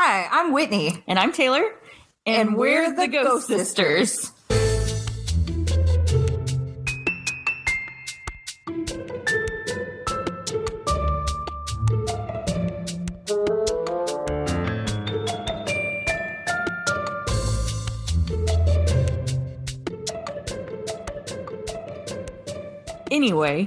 Hi, I'm Whitney. And I'm Taylor. And, we're, the, Ghost, Sisters. Anyway,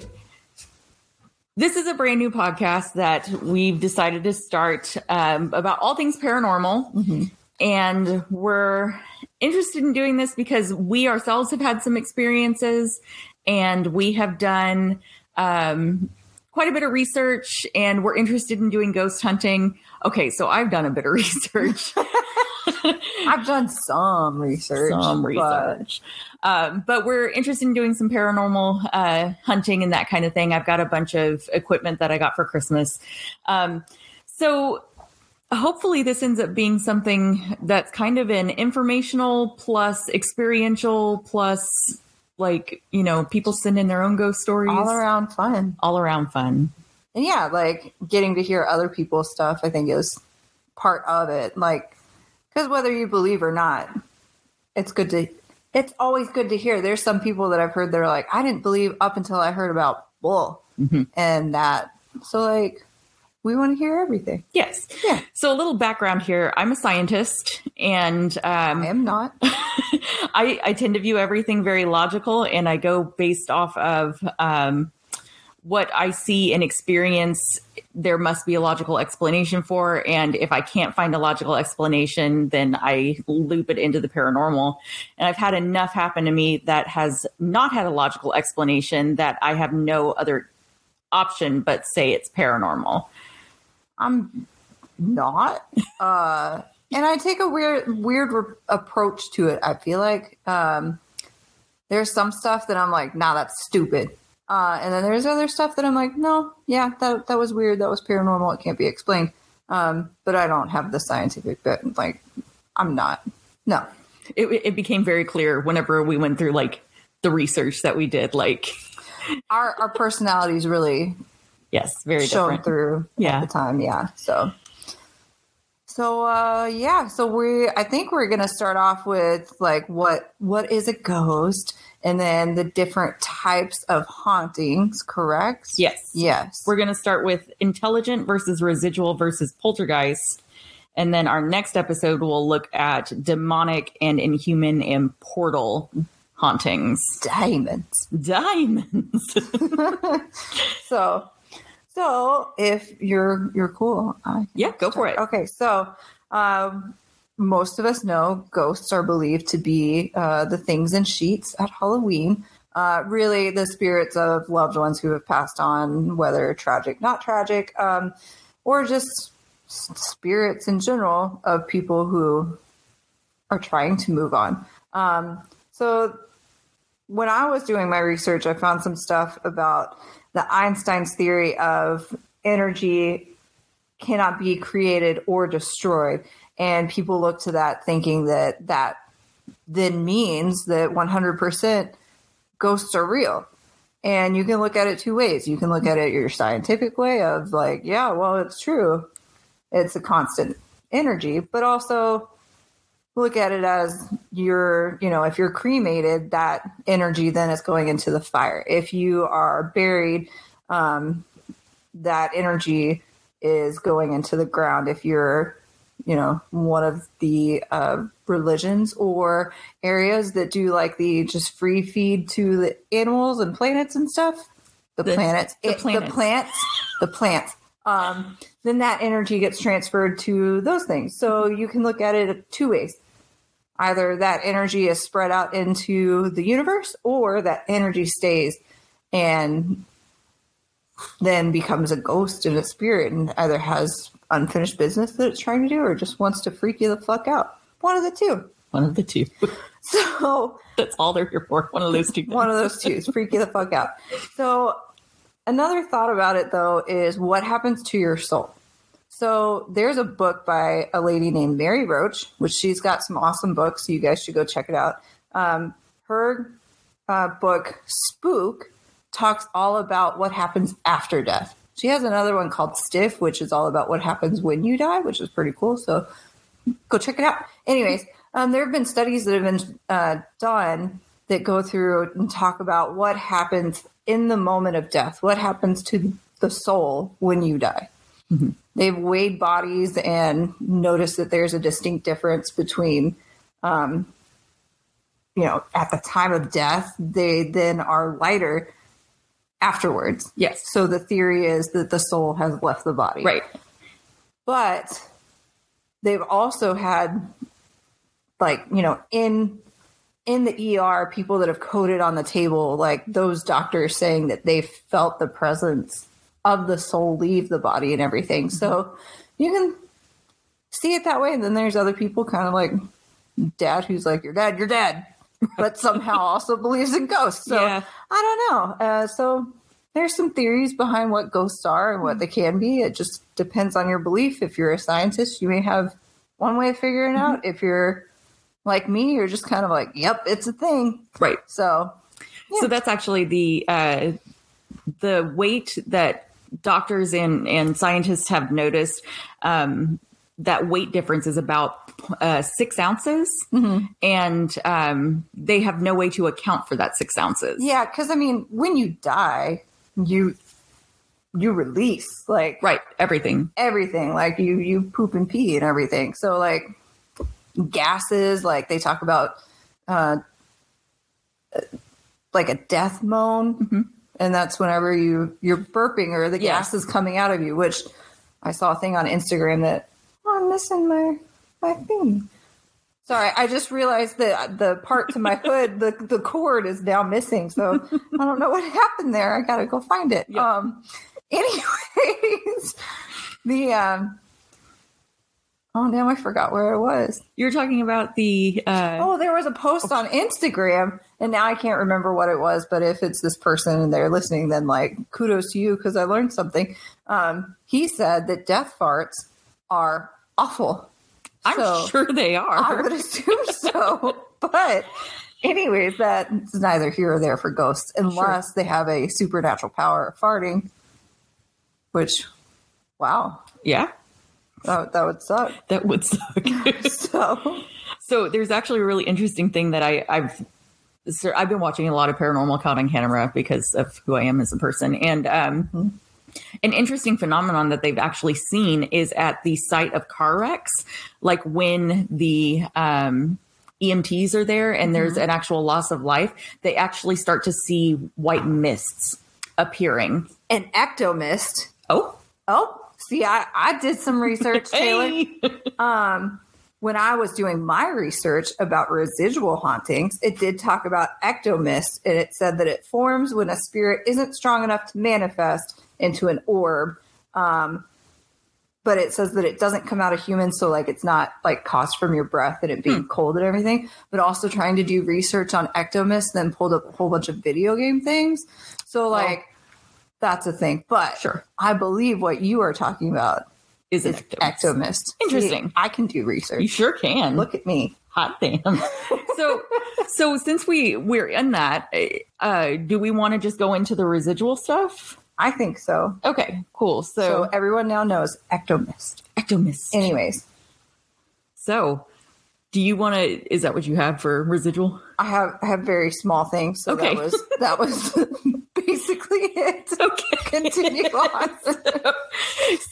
this is a brand new podcast that we've decided to start um, about all things paranormal. And we're interested in doing this because we ourselves have had some experiences and we have done um, quite a bit of research and we're interested in doing ghost hunting. Okay, so I've done a bit of research. I've done some research. some but- research. Um, but we're interested in doing some paranormal uh, hunting and that kind of thing. I've got a bunch of equipment that I got for Christmas. Um, so hopefully, this ends up being something that's kind of an informational plus experiential plus like, you know, people send in their own ghost stories. all around fun. all around fun. And yeah, like getting to hear other people's stuff, I think is part of it. Like, because whether you believe or not, it's good to, it's always good to hear. There's some people that I've heard that are like, I didn't believe up until I heard about bull Mhm. and that. So, like, we want to hear everything. Yes. Yeah. So a little background here. I'm a scientist and um, I am not. I, I tend to view everything very logical and I go based off of um, what I see and experience. There must be a logical explanation for. And if I can't find a logical explanation, then I loop it into the paranormal. And I've had enough happen to me that has not had a logical explanation that I have no other option but say it's paranormal. I'm not. Uh, and I take a weird, weird re- approach to it. I feel like um, there's some stuff that I'm like, nah, that's stupid. Uh, and then there's other stuff that I'm like, no, yeah, that that was weird. That was paranormal. It can't be explained. Um, but I don't have the scientific bit. Like, I'm not. No. It, it became very clear whenever we went through like the research that we did. Like, Our our personalities really yes, very shown different. through Yeah. at the time. Yeah. So, so uh, yeah. So we, I think we're gonna start off with like what what is a ghost, and then the different types of hauntings. Correct? Yes. Yes. We're going to start with intelligent versus residual versus poltergeist. And then our next episode will look at demonic and inhuman and portal hauntings. diamonds. Diamonds. So, so if you're you're cool, I yeah, go for it. Okay, so um, most of us know ghosts are believed to be uh, the things in sheets at Halloween. Uh, really, the spirits of loved ones who have passed on, whether tragic, not tragic, um, or just spirits in general of people who are trying to move on. Um, so, when I was doing my research, I found some stuff about the Einstein's theory of energy cannot be created or destroyed. And people look to that thinking that that then means that 100% ghosts are real. And you can look at it two ways. You can look at it your scientific way of like, yeah, well, it's true. It's a constant energy, but also look at it as you're, you know, if you're cremated, that energy then is going into the fire. If you are buried, um, that energy is going into the ground. If you're, you know, one of the uh, religions or areas that do like the just free feed to the animals and planets and stuff, the, The- planets, the it- planets. the plants, the plants. Um, then that energy gets transferred to those things. So you can look at it two ways. Either that energy is spread out into the universe, or that energy stays and then becomes a ghost and a spirit and either has unfinished business that it's trying to do or just wants to freak you the fuck out. One of the two. One of the two. So That's all they're here for. One of those two. one of those two is freak you the fuck out. So another thought about it though is what happens to your soul. So there's a book by a lady named Mary Roach, which she's got some awesome books. So you guys should go check it out. Um, her uh, book Spook talks all about what happens after death. She has another one called Stiff, which is all about what happens when you die, which is pretty cool. So go check it out. Anyways, um, there have been studies that have been uh, done that go through and talk about what happens in the moment of death, what happens to the soul when you die. Mm-hmm. They've weighed bodies and noticed that there's a distinct difference between, um, you know, at the time of death, they then are lighter afterwards. Yes. So the theory is that the soul has left the body. Right. But they've also had like, you know, in in the ER, people that have coded on the table, like those doctors saying that they felt the presence of the soul leave the body and everything. Mm-hmm. So you can see it that way. And then there's other people kind of like dad who's like, You're dead, you're dead. But somehow also believes in ghosts. So yeah. I don't know. Uh, so there's some theories behind what ghosts are and what they can be. It just depends on your belief. If you're a scientist, you may have one way of figuring mm-hmm. out. If you're like me, you're just kind of like, yep, it's a thing. Right. So, yeah. so that's actually the, uh, the weight that doctors and, and scientists have noticed, um, that weight difference is about uh, six ounces, mm-hmm. and um, they have no way to account for that six ounces. Yeah, because I mean, when you die, you you release like right everything, everything. Like you you poop and pee and everything. So like gases, like they talk about, uh, like a death moan. Mm-hmm and that's whenever you you're burping or the yeah. gas is coming out of you. Which I saw a thing on Instagram that oh, I'm missing my my thing. Sorry, I just realized that the part to my hood, the the cord is now missing. So I don't know what happened there. I gotta go find it. Yep. Um, anyways, the um, Oh, now I forgot where it was. You were talking about the. Uh... Oh, there was a post on Instagram, and now I can't remember what it was. But if it's this person and they're listening, then like kudos to you because I learned something. Um, he said that death farts are awful. I'm so sure they are. I would assume so. but, anyways, that's neither here or there for ghosts unless sure. they have a supernatural power of farting, which, wow. Yeah. That, that would suck. That would suck. so, so there's actually a really interesting thing that I, I've so I've been watching a lot of paranormal caught on camera because of who I am as a person, and um, mm-hmm. An interesting phenomenon that they've actually seen is at the site of car wrecks, like when the um, EMTs are there and mm-hmm. there's an actual loss of life, they actually start to see white mists appearing. An ectomist. Oh, oh, See, I, I did some research, Taylor. um, when I was doing my research about residual hauntings, it did talk about ectomist, and it said that it forms when a spirit isn't strong enough to manifest into an orb. Um, but it says that it doesn't come out of humans, so like it's not like caused from your breath and it being hmm. cold and everything. But also trying to do research on ectomist, then pulled up a whole bunch of video game things. So like that's a thing. But sure. I believe what you are talking about is an ectomist. ectomist. Interesting. See, I can do research. You sure can. Look at me. Hot damn. so, so since we we're in that, uh, do we want to just go into the residual stuff? I think so. Okay, cool. So, so everyone now knows ectomist. Ectomist. Anyways, so do you want to? Is that what you have for residual? I have I have very small things. So okay. that was that was basically it. Okay, continue on. so,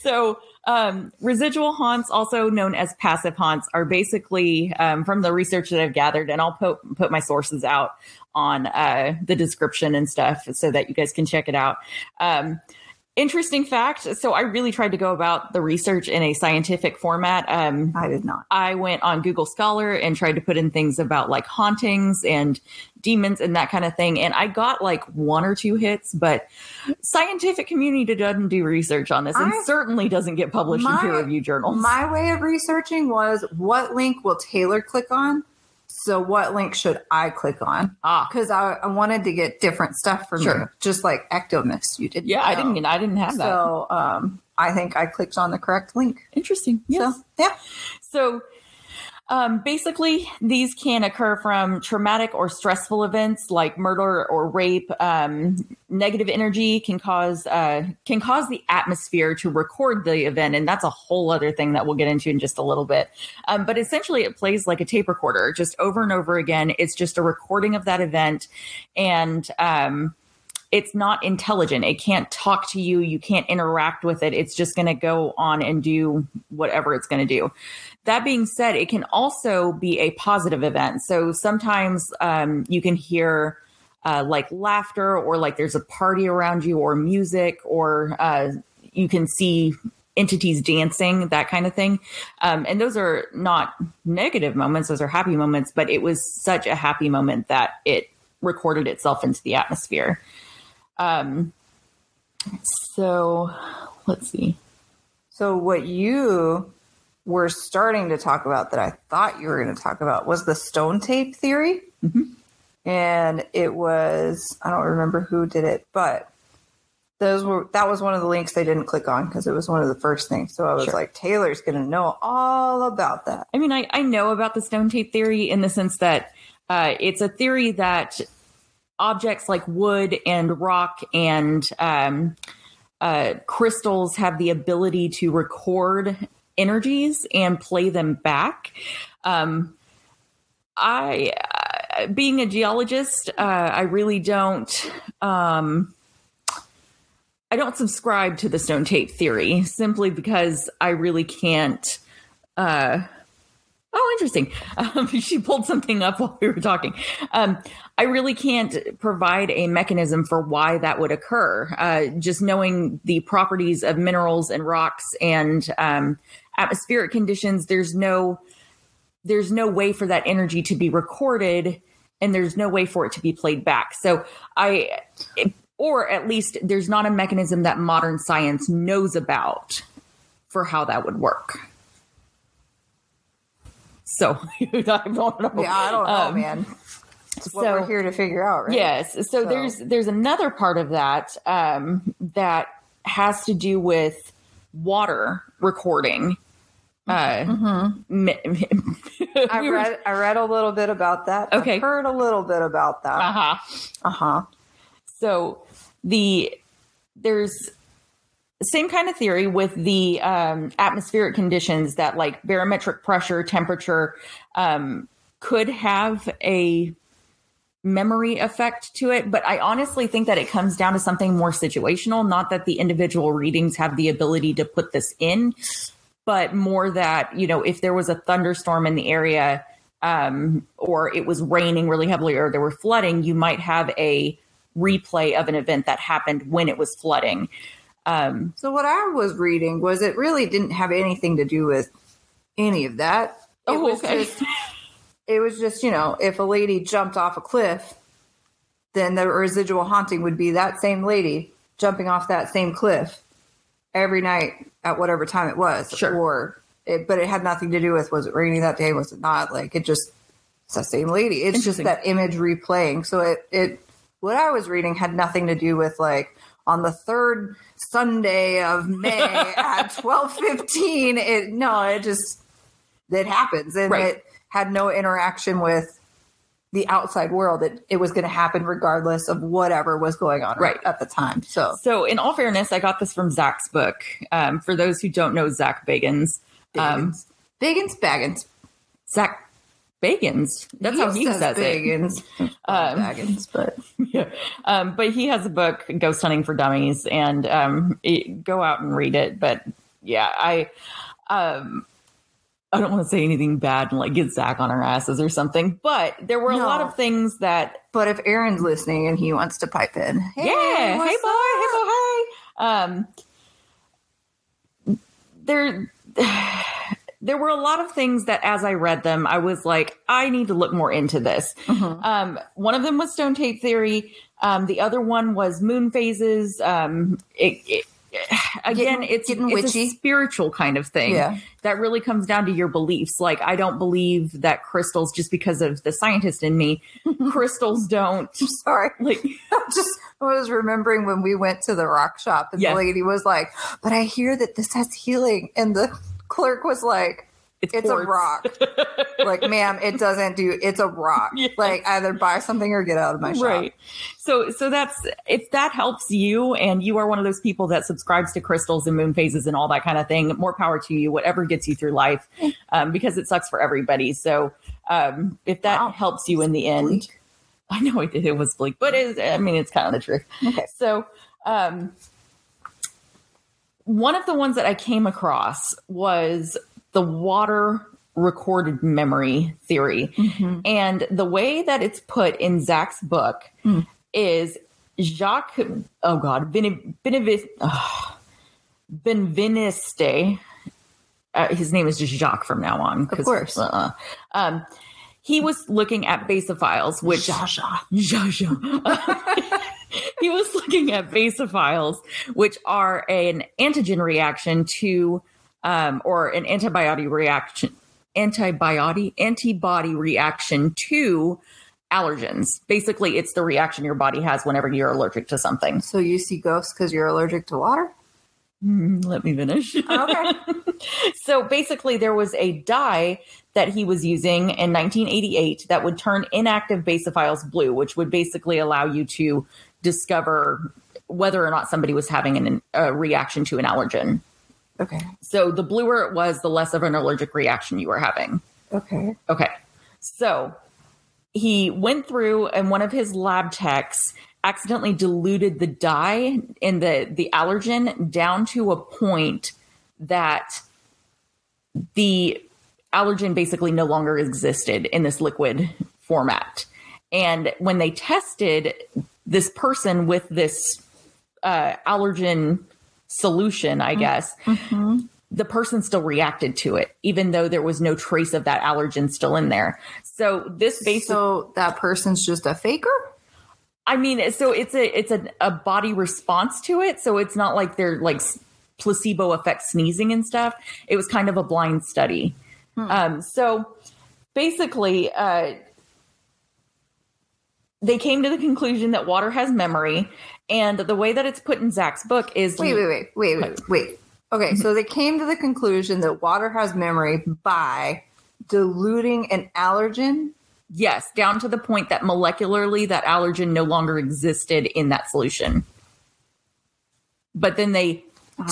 so um, residual haunts, also known as passive haunts, are basically um, from the research that I've gathered, and I'll put put my sources out on uh, the description and stuff so that you guys can check it out. Um, Interesting fact. So I really tried to go about the research in a scientific format. Um, I did not. I went on Google Scholar and tried to put in things about like hauntings and demons and that kind of thing. And I got like one or two hits, but scientific community doesn't do research on this and I, certainly doesn't get published my, in peer reviewed journals. My way of researching was what link will Taylor click on? So what link should I click on? Ah, because I, I, wanted to get different stuff from sure. you, just like Ectomist. You did. Yeah, know. I didn't. I didn't have that. So um, I think I clicked on the correct link. Interesting. Yes. So, yeah. So Um, basically, these can occur from traumatic or stressful events like murder or rape. Um, negative energy can cause uh, can cause the atmosphere to record the event, and that's a whole other thing that we'll get into in just a little bit. Um, but essentially, it plays like a tape recorder, just over and over again. It's just a recording of that event, and um, it's not intelligent. It can't talk to you. You can't interact with it. It's just going to go on and do whatever it's going to do. That being said, it can also be a positive event. So sometimes um, you can hear uh, like laughter or like there's a party around you or music or uh, you can see entities dancing, that kind of thing. Um, and those are not negative moments, those are happy moments, but it was such a happy moment that it recorded itself into the atmosphere. Um, so let's see. So what you were starting to talk about that I thought you were going to talk about was the stone tape theory. Mm-hmm. And it was, I don't remember who did it, but those were, that was one of the links they didn't click on because it was one of the first things. So I was Sure. like, Taylor's going to know all about that. I mean, I, I know about the stone tape theory in the sense that uh, it's a theory that objects like wood and rock and um, uh, crystals have the ability to record energies and play them back. Um, I, uh, being a geologist, uh, I really don't. Um, I don't subscribe to the stone tape theory simply because I really can't. Uh, oh, interesting. Um, she pulled something up while we were talking. Um, I really can't provide a mechanism for why that would occur. Uh, just knowing the properties of minerals and rocks and um, atmospheric conditions, there's no there's no way for that energy to be recorded, and there's no way for it to be played back. So I. or at least there's not a mechanism that modern science knows about for how that would work. So I don't know. Yeah, I don't know, Um, man. It's what so- we're here to figure out, right? Yes. So, So- there's there's another part of that um, that has to do with water recording. Uh, mi- I we were- read I read a little bit about that. Okay. I've heard a little bit about that. uh-huh. Uh huh. So the there's same kind of theory with the um, atmospheric conditions that like barometric pressure, temperature um, could have a memory effect to it. But I honestly think that it comes down to something more situational. Not that the individual readings have the ability to put this in, but more that you know if there was a thunderstorm in the area um, or it was raining really heavily or there were flooding, you might have a replay of an event that happened when it was flooding. Um, So what I was reading was it really didn't have anything to do with any of that. It Oh, was okay. just it was just, you know, if a lady jumped off a cliff, then the residual haunting would be that same lady jumping off that same cliff every night at whatever time it was. Sure. Or it, but it had nothing to do with was it raining that day, was it not? Like it just it's the same lady. It's just that image replaying. So it it what I was reading had nothing to do with like on the third Sunday of May at twelve fifteen. It no, it just it happens and Right. it had no interaction with the outside world. It it was going to happen regardless of whatever was going on Right. at the time. So so, in all fairness, I got this from Zak's book. Um, for those who don't know Zak Bagans, um, Biggins, Baggins. Zak Bagans. That's how he says, it. Biggins. Um, Baggins, but yeah. Um, but he has a book, Ghost Hunting for Dummies, and um, it, go out and read it. But yeah, I, um, I don't want to say anything bad and like get Zak on our asses or something. But there were a lot of things that, but if Aaron's listening and he wants to pipe in, hey, yeah, hey boy, what's hey boy, hey. Um, there. There were a lot of things that, as I read them, I was like, I need to look more into this. Mhm. Um, one of them was stone tape theory. Um, the other one was moon phases. Um, it, it, again, it's getting it's witchy. a spiritual kind of thing. Yeah. That really comes down to your beliefs. Like, I don't believe that crystals, just because of the scientist in me, crystals don't Sorry. like. I just I was remembering when we went to the rock shop and Yeah. the lady was like, But I hear that this has healing and the clerk was like, It's, It's a rock. like, ma'am, it doesn't do. It's a rock. Yes. Like, either buy something or get out of my shop. Right. So so that's if that helps you and you are one of those people that subscribes to crystals and moon phases and all that kind of thing, more power to you, whatever gets you through life. Um, because it sucks for everybody. So um if that Wow. helps you in the end. I know it, it was bleak, but it, I mean it's kind of the truth. Okay. So um one of the ones that I came across was the water recorded memory theory. And the way that it's put in Zak's book is Jacques, oh God, Bene- uh, Benveniste. Uh, his name is just Jacques from now on. Of course. Uh, um, he was looking at basophils, which Jaja. Zsa. he was looking at basophils, which are an antigen reaction to, um, or an antibody reaction, antibody antibody reaction to allergens. Basically, it's the reaction your body has whenever you're allergic to something. So you see ghosts because you're allergic to water? Mm, Let me finish. Okay. So basically, there was a dye that he was using in 1988 that would turn inactive basophils blue, which would basically allow you to discover whether or not somebody was having an, a reaction to an allergen. Okay. So the bluer it was, the less of an allergic reaction you were having. Okay. Okay. So he went through and one of his lab techs accidentally diluted the dye in the the allergen down to a point that the allergen basically no longer existed in this liquid format. And when they tested this person with this uh, allergen solution, I guess, the person still reacted to it, even though there was no trace of that allergen still in there. So this basically, So that person's just a faker? I mean, so it's a it's a, a body response to it. So it's not like they're like placebo effect sneezing and stuff. It was kind of a blind study. Um, so basically, uh, they came to the conclusion that water has memory, and the way that it's put in Zak's book is Wait, wait, wait, wait, wait, wait. Okay, so they came to the conclusion that water has memory by diluting an allergen. Yes, down to the point that molecularly that allergen no longer existed in that solution. But then they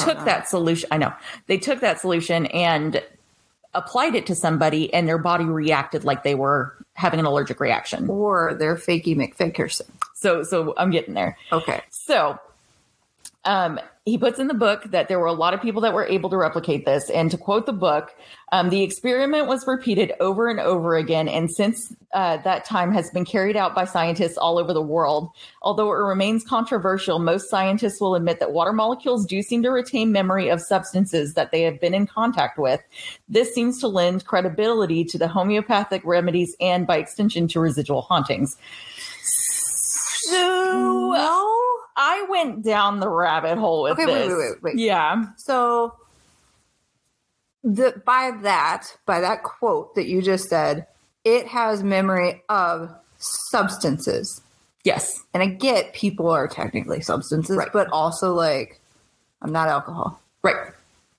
took that solution. I know they took that solution and applied it to somebody, and their body reacted like they were having an allergic reaction. Or they're fakey McFickerson. So, so I'm getting there. Okay. So, um, he puts in the book that there were a lot of people that were able to replicate this. And to quote the book, um, the experiment was repeated over and over again, and since uh, that time has been carried out by scientists all over the world. Although it remains controversial, most scientists will admit that water molecules do seem to retain memory of substances that they have been in contact with. This seems to lend credibility to the homeopathic remedies and, by extension, to residual hauntings. So No. I went down the rabbit hole with Okay, wait, this. wait, wait, wait. Yeah. So the by that, by that quote that you just said, it has memory of substances. Yes. And I get people are technically substances, Right. but also like I'm not alcohol. Right.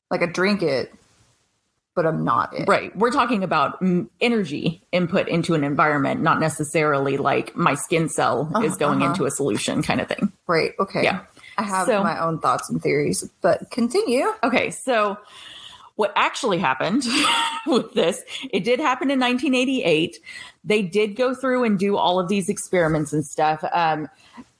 Like I drink it, but I'm not it. Right. We're talking about energy input into an environment, not necessarily like my skin cell is going uh-huh. into a solution kind of thing. Right. Okay. Yeah. I have So- my own thoughts and theories, but continue. Okay. So what actually happened with this, it did happen in 1988. They did go through and do all of these experiments and stuff. Um,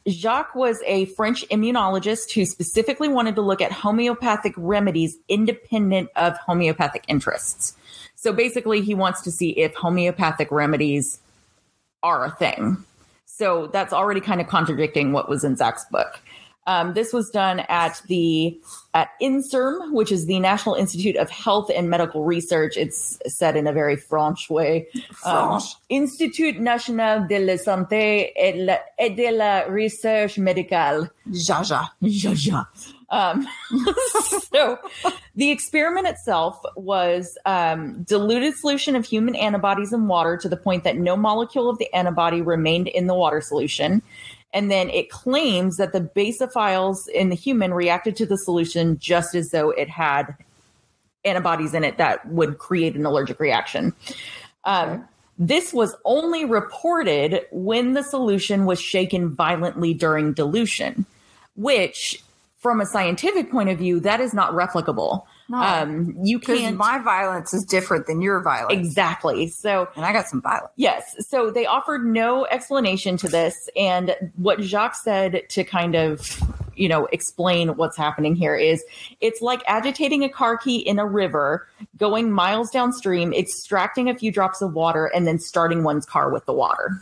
Jacques was a French immunologist who specifically wanted to look at homeopathic remedies independent of homeopathic interests. So basically, he wants to see if homeopathic remedies are a thing. So that's already kind of contradicting what was in Zak's book. Um, this was done at the at INSERM, which is the National Institute of Health and Medical Research. It's said in a very French way. Um, Institut National de la Santé et, la, et de la Recherche Médicale. Jaja. Ja, ja. Um, so the experiment itself was um, diluted solution of human antibodies in water to the point that no molecule of the antibody remained in the water solution. And then it claims that the basophils in the human reacted to the solution just as though it had antibodies in it that would create an allergic reaction. Um, This was only reported when the solution was shaken violently during dilution, which, from a scientific point of view, that is not replicable. No. Um, you can't my violence is different than your violence. exactly. So and I got some violence. Yes. So they offered no explanation to this. And what Jacques said to kind of, you know, explain what's happening here is it's like agitating a car key in a river, going miles downstream, extracting a few drops of water, and then starting one's car with the water.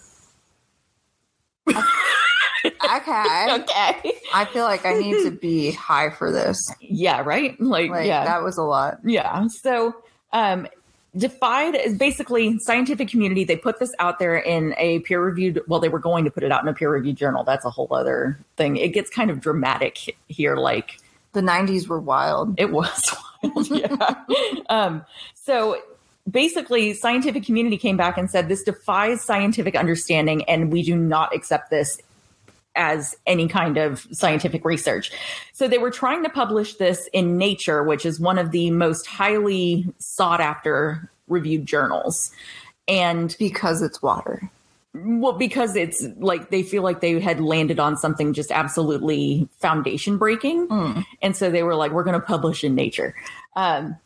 Okay. Okay. I feel like I need to be high for this. Yeah, right? Like, Like yeah. that was a lot. Yeah. So, um, Defied is basically scientific community. They put this out there in a peer reviewed. Well, they were going to put it out in a peer reviewed journal. That's a whole other thing. It gets kind of dramatic here. Like The '90s were wild. it was wild. yeah. um, so basically, scientific community came back and said this defies scientific understanding, and we do not accept this as any kind of scientific research. So they were trying to publish this in Nature, which is one of the most highly sought after reviewed journals. And Because it's water. well, because it's like they feel like they had landed on something just absolutely foundation breaking. And so they were like, we're going to publish in Nature. Um,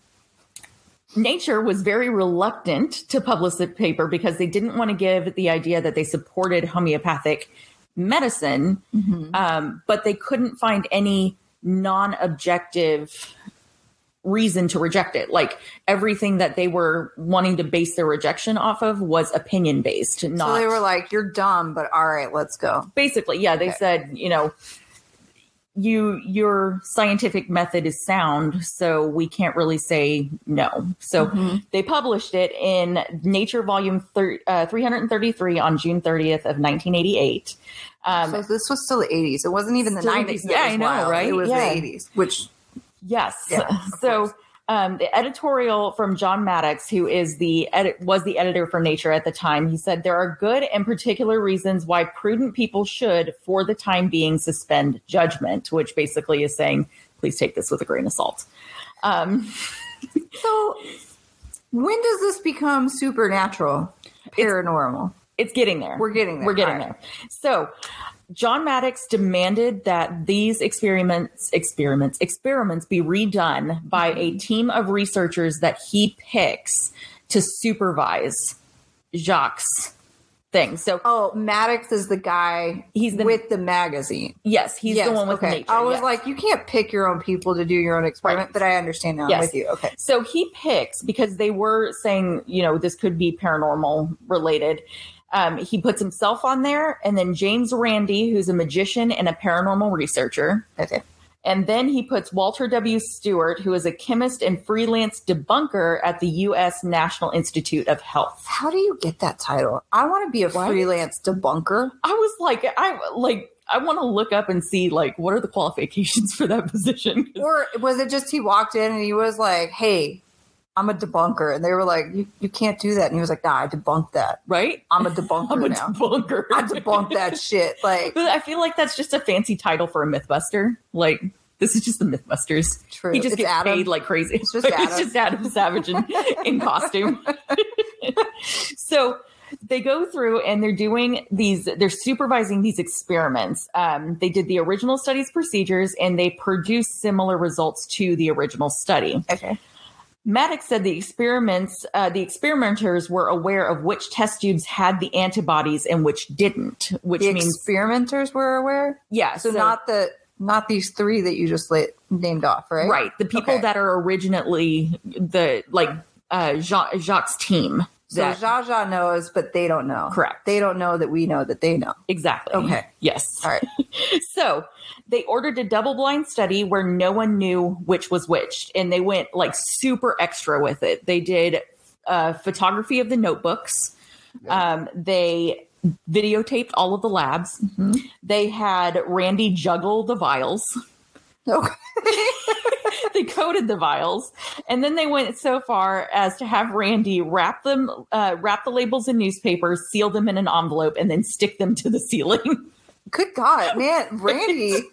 Nature was very reluctant to publish the paper because they didn't want to give the idea that they supported homeopathic medicine, um, but they couldn't find any non objective reason to reject it. Like everything that they were wanting to base their rejection off of was opinion based, not So they were like, "You're dumb, but all right, let's go." basically yeah they Okay. said you know you your scientific method is sound so we can't really say no so Mm-hmm. they published it in nature volume thir- uh, 333 on june 30th of 1988 um, So this was still the '80s. It wasn't even the Still the- '90s. that yeah, I know, wild. right? It was Yeah. the '80s, which Yes. Yeah, so course. Um, the editorial from John Maddox, who is the edit was the editor for Nature at the time, he said there are good and particular reasons why prudent people should, for the time being, suspend judgment, which basically is saying, please take this with a grain of salt. Um, So, when does this become supernatural, paranormal? it's getting there. We're getting there. We're getting right. there. So, John Maddox demanded that these experiments, experiments, experiments be redone by a team of researchers that he picks to supervise Jacques' thing. So, Oh, Maddox is the guy. He's the- with the magazine. yes, he's Yes, the one with okay. nature. I was yes. like, you can't pick your own people to do your own experiment, Right. but I understand now. Yes. I'm with you. Okay. So he picks because they were saying, you know, this could be paranormal related. Um, he puts himself on there, and then James Randi, who's a magician and a paranormal researcher. Okay. And then he puts Walter W. Stewart, who is a chemist and freelance debunker at the U.S. National Institute of Health. How do you get that title? I want to be a freelance debunker. I was like, I like, I want to look up and see like what are the qualifications for that position. Or was it just he walked in and he was like, hey, I'm a debunker. And they were like, you, you can't do that. And he was like, nah, I debunked that. Right? I'm a debunker I'm a now. debunker. I debunked that shit. Like, But I feel like that's just a fancy title for a MythBuster. Like this is just the MythBusters. True. He just It's gets Adam. paid like crazy. It's just Adam. it's just Adam Savage in, in costume. so they go through and they're doing these. They're supervising these experiments. Um, they did the original study's procedures and they produced similar results to the original study. okay. Maddox said the experiments, uh, the experimenters were aware of which test tubes had the antibodies and which didn't, which The means experimenters were aware. yeah. So, not the not these three that you just la- named off, right? right the people Okay. that are originally the like uh Jacques, Jacques team So that Zsa Zsa knows, but they don't know. Correct. They don't know that we know that they know. exactly Okay. yes All right. so they ordered a double blind study where no one knew which was which and they went like super extra with it they did uh photography of the notebooks um they videotaped all of the labs Mm-hmm. they had Randi juggle the vials Okay. they coded the vials, and then they went so far as to have Randi wrap them, uh, wrap the labels in newspaper, seal them in an envelope, and then stick them to the ceiling. Good God, man, Randi.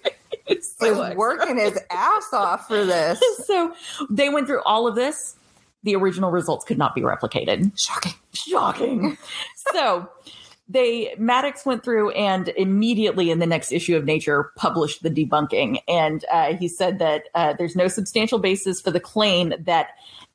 is working his ass off for this. so they went through all of this. The original results could not be replicated. Shocking. Shocking. so they Maddox went through and immediately in the next issue of Nature published the debunking, and uh, he said that uh, there's no substantial basis for the claim that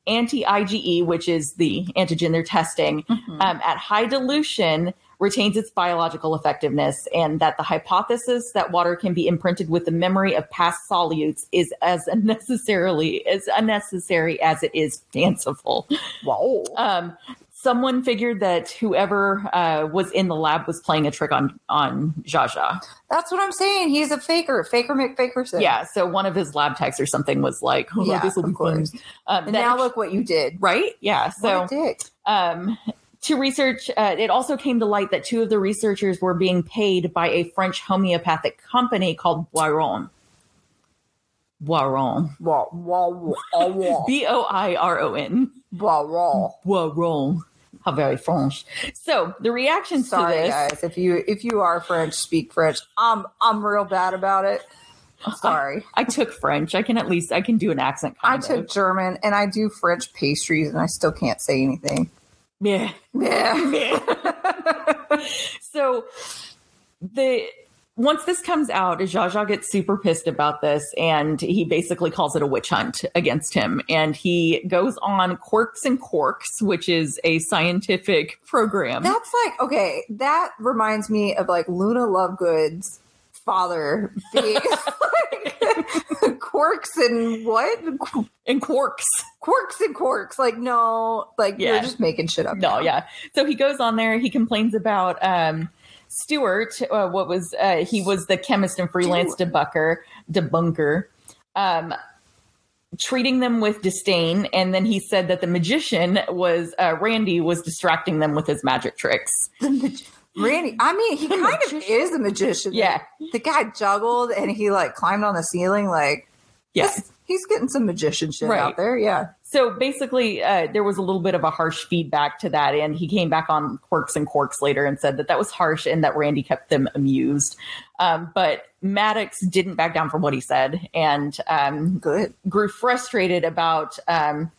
anti-IgE, which is the antigen they're testing, um, at high dilution retains its biological effectiveness, and that the hypothesis that water can be imprinted with the memory of past solutes is as unnecessarily as unnecessary as it is fanciful. Wow. Um, someone figured that whoever uh, was in the lab was playing a trick on on Jaja. That's what I'm saying. He's a faker. Faker McFakerson. Yeah, so one of his lab techs or something was like, "Oh, Yeah, this will be fun." course. Um, And now look what you did. right? Yeah. So what a dick. um, to research, uh, it also came to light that two of the researchers were being paid by a French homeopathic company called Boiron. Boiron. Wah. B O I R O N. Wah. Boiron. How very French. So the reactions Sorry, to this. guys. If you if you are French, speak French. I'm I'm real bad about it. Uh-huh. Sorry. I took French. I can at least I can do an accent. I Kind took. German and I do French pastries and I still can't say anything. Yeah, Yeah. Yeah. so the once this comes out, Jaja gets super pissed about this and he basically calls it a witch hunt against him. And he goes on Quirks and Quarks, which is a scientific program. That's like okay. That reminds me of like Luna Lovegood's father being like, quirks and what and Quarks. quirks and quirks. Like no, like Yeah. you're just making shit up. No, now. yeah. So he goes on there. He complains about um, Stewart. Uh, what was uh, he was the chemist and freelance debunker, debunker, um, treating them with disdain. And then he said that the magician was uh, Randi was distracting them with his magic tricks. Randi. I mean, he kind of is a magician. Yeah. the guy juggled and he like climbed on the ceiling. Like Yeah. He's getting some magician shit Right. out there. Yeah. So basically, uh, there was a little bit of a harsh feedback to that, and he came back on Quirks and Quarks later and said that that was harsh and that Randi kept them amused. Um, but Maddox didn't back down from what he said, and um, Good. grew frustrated about um,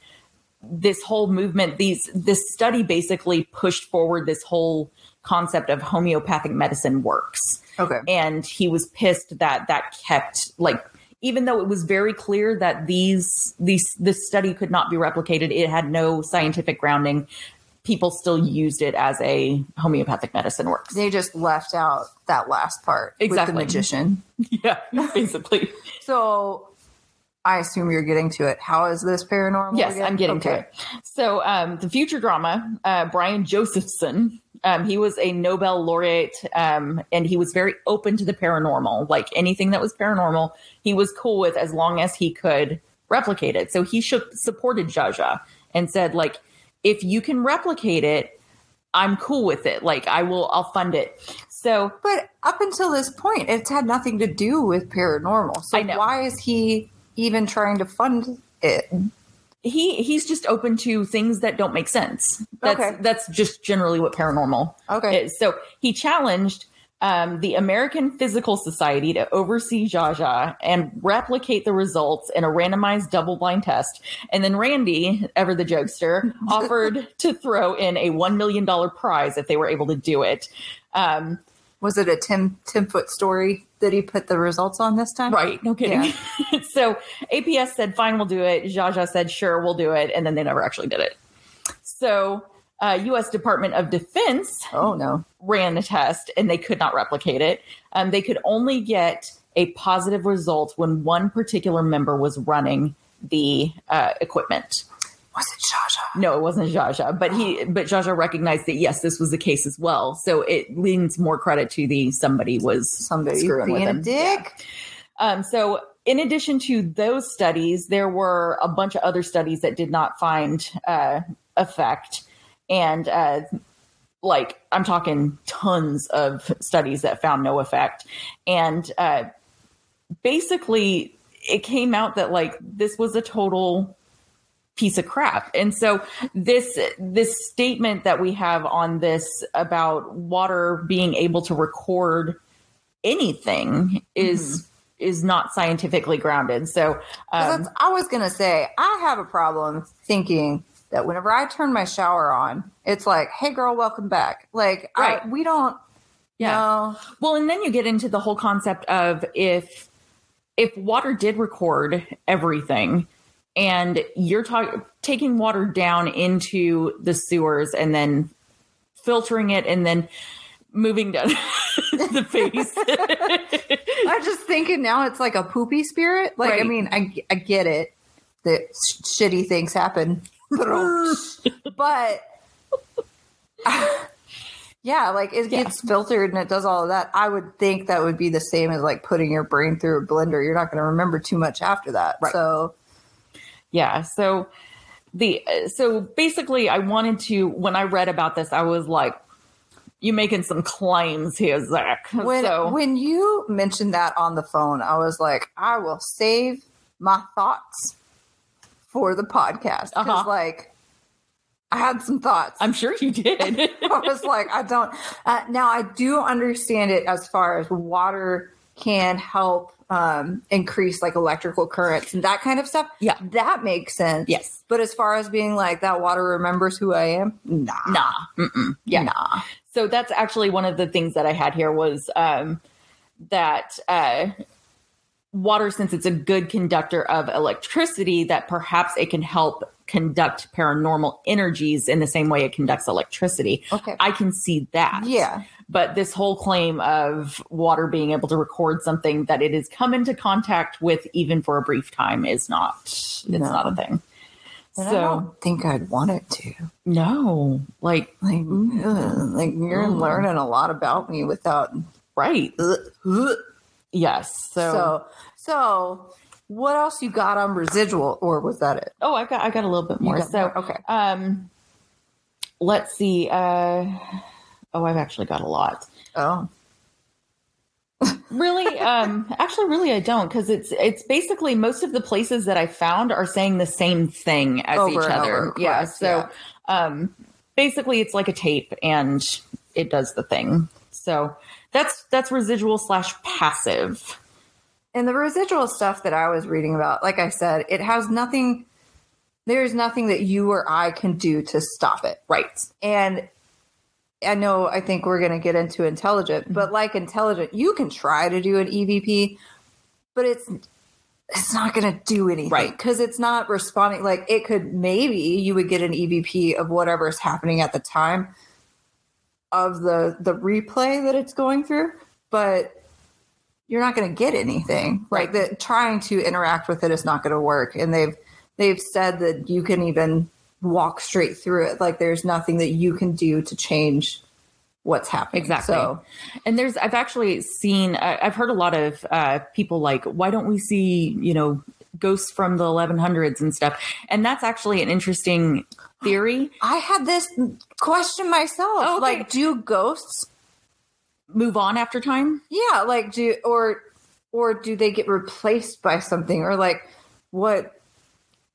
this whole movement. These this study basically pushed forward this whole concept of homeopathic medicine works, Okay. and he was pissed that that kept like even though it was very clear that these these this study could not be replicated, it had no scientific grounding. People still used it as a homeopathic medicine works. They just left out that last part Exactly. with the magician. yeah, basically. So I assume you're getting to it. How is this paranormal? Yes, again? I'm getting to Okay. it. So, um, the future drama, uh, Brian Josephson, um, he was a Nobel laureate, um, and he was very open to the paranormal. Like anything that was paranormal, he was cool with as long as he could replicate it. So he should, supported Jaja and said, like, if you can replicate it, I'm cool with it. Like, I will, I'll fund it. So But up until this point, it's had nothing to do with paranormal. So why is he even trying to fund it? he he's just open to things that don't make sense. That's Okay. that's just generally what paranormal Okay. is. So he challenged um, the American Physical Society to oversee Jaja and replicate the results in a randomized double-blind test. And then Randi, ever the jokester, offered to throw in a one million dollar prize if they were able to do it. Um, Was it a 10, 10 foot story that he put the results on this time? Right. No kidding. so APS said, fine, we'll do it. Jaja said, sure, we'll do it. And then they never actually did it. So uh, U.S. Department of Defense Oh, no. ran the test and they could not replicate it. Um, they could only get a positive result when one particular member was running the uh, equipment. Was it Jaja? No, it wasn't Jaja, but he, but Jaja recognized that yes, this was the case as well. So it leans more credit to the somebody was Somebody screwing with being a him. dick? Um, so, in addition to those studies, there were a bunch of other studies that did not find uh, effect, and uh, like I'm talking tons of studies that found no effect, and uh, basically it came out that like this was a total piece of crap. And so this this statement that we have on this about water being able to record anything is is not scientifically grounded. So um, I was gonna say I have a problem thinking that whenever I turn my shower on, it's like, "Hey, girl, welcome back." Like, I, Right. we don't. Yeah. know. well, and then you get into the whole concept of if if water did record everything and you're talking taking water down into the sewers and then filtering it and then moving down the face. I'm just thinking now it's like a poopy spirit. Like, I mean, I, I get it that sh- shitty things happen, but yeah, like it Yeah. gets filtered and it does all of that. I would think that would be the same as like putting your brain through a blender. You're not going to remember too much after that. Right. So, yeah so the so basically i wanted to when i read about this i was like you making some claims here Zak when so when you mentioned that on the phone, I was like, I will save my thoughts for the podcast because, Uh-huh. like, I had some thoughts. i'm sure you did I was like, I don't. Uh, now I do understand it as far as water can help um, increase like electrical currents and that kind of stuff. Yeah. that makes sense. yes But as far as being like that water remembers who I am, nah, nah Mm-mm. yeah nah. so that's actually one of the things that i had here was um that uh water since it's a good conductor of electricity that perhaps it can help conduct paranormal energies in the same way it conducts electricity Okay. i can see that Yeah. But this whole claim of water being able to record something that it has come into contact with even for a brief time is not it's No. not a thing And I so don't think I'd want it to. no like Like, ugh, like you're Mm. learning a lot about me without. right Ugh, ugh. yes so, So, so what else you got on residual, or was that it? oh i got i got a little bit more so more? okay. um let's see uh oh i've actually got a lot. Oh, really um actually really i don't because it's it's basically most of the places that i found are saying the same thing as Over each other. over, yeah so um basically it's like a tape and it does the thing. So that's that's residual slash passive. And the residual stuff that I was reading about, like I said, it has nothing. There's nothing that you or I can do to stop it. right? And I know, I think we're going to get into intelligent, but Mm-hmm. like intelligent, you can try to do an EVP, but it's it's not going to do anything, Right. Because it's not responding. Like it could maybe you would get an EVP of whatever is happening at the time of the the replay that it's going through, but you're not going to get anything. Like that, trying to interact with it is not going to work. And they've they've said that you can even walk straight through it. Like there's nothing that you can do to change what's happening. Exactly. So And there's, I've actually seen, uh, I've heard a lot of uh, people like, why don't we see, you know, ghosts from the 1100s and stuff? And that's actually an interesting theory. I had this question myself. Oh, okay. Like, do ghosts? Move on after time. Yeah, like do or or do they get replaced by something or like what?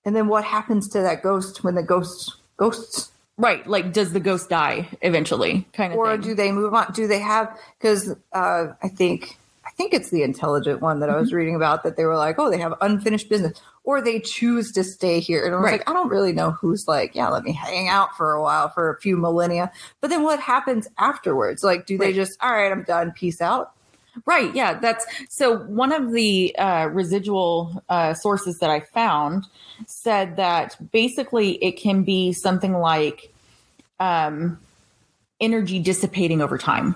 And then what happens to that ghost when the ghost ghosts? Right. Like, does the ghost die eventually? Kind of or thing. do they move on? Do they have? Because uh, I think I think it's the intelligent one that I Mm-hmm. was reading about that they were like, oh, they have unfinished business, or they choose to stay here. And I was Right. like, I don't really know who's like, yeah, let me hang out for a while for a few millennia. But then what happens afterwards? Like, do they just, all right, I'm done, peace out? Right. Yeah. That's so. One of the uh, residual uh, sources that I found said that basically it can be something like um, energy dissipating over time.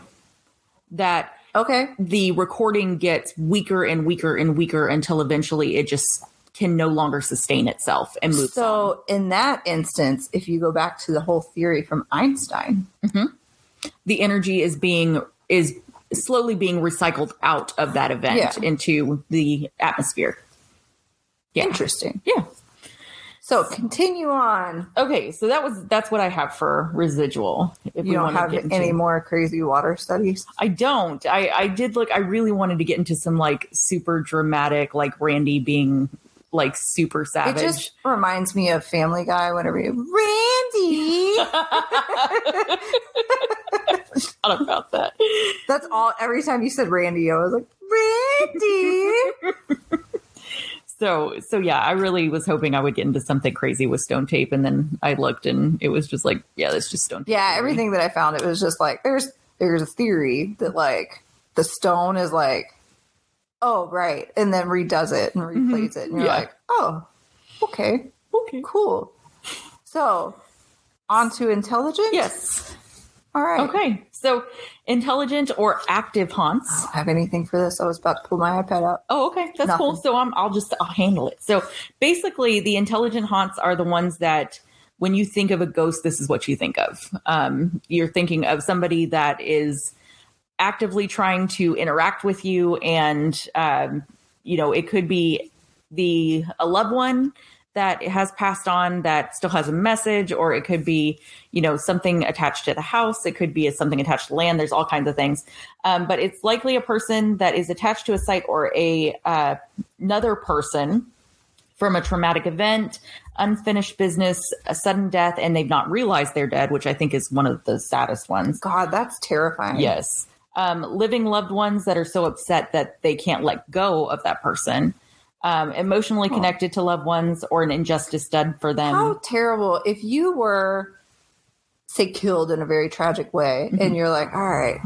That Okay, the recording gets weaker and weaker and weaker until eventually it just can no longer sustain itself and moves on. so in that instance, if you go back to the whole theory from Einstein, The energy is being is slowly being recycled out of that event Yeah. into the atmosphere. Yeah. interesting. Yeah. So continue on. Okay, so that was that's what I have for residual. If You don't have get into- any more crazy water studies? I don't. I I did look. I really wanted to get into some like super dramatic, like Randi being like super savage. It just reminds me of Family Guy whenever you Randi. thought about that. That's all. Every time you said Randi, I was like Randy. So so yeah, I really was hoping I would get into something crazy with stone tape, and then I looked and it was just like, yeah, that's just stone tape. yeah, everything that I found, it was just like there's there's a theory that like the stone is like, oh right, and then redoes it and mm-hmm. replays it, and you're Yeah. like, oh, okay, Okay. cool. So on to intelligence. Yes. All right. Okay. So intelligent or active haunts. I don't have anything for this. I was about to pull my iPad out. Oh, okay, that's Nothing. cool. So I'm, I'll just I'll handle it. So basically, the intelligent haunts are the ones that when you think of a ghost, this is what you think of. Um, you're thinking of somebody that is actively trying to interact with you, and um, you know it could be the a loved one that it has passed on that still has a message, or it could be you know something attached to the house. It could be something attached to land. There's all kinds of things, um, but it's likely a person that is attached to a site or a uh, another person from a traumatic event, unfinished business, a sudden death, and they've not realized they're dead, which I think is one of the saddest ones. God, that's terrifying. Yes. Um, living loved ones that are so upset that they can't let go of that person. Um, emotionally connected to loved ones or an injustice done for them. How terrible if you were, say, killed in a very tragic way, Mm-hmm. and you're like, all right,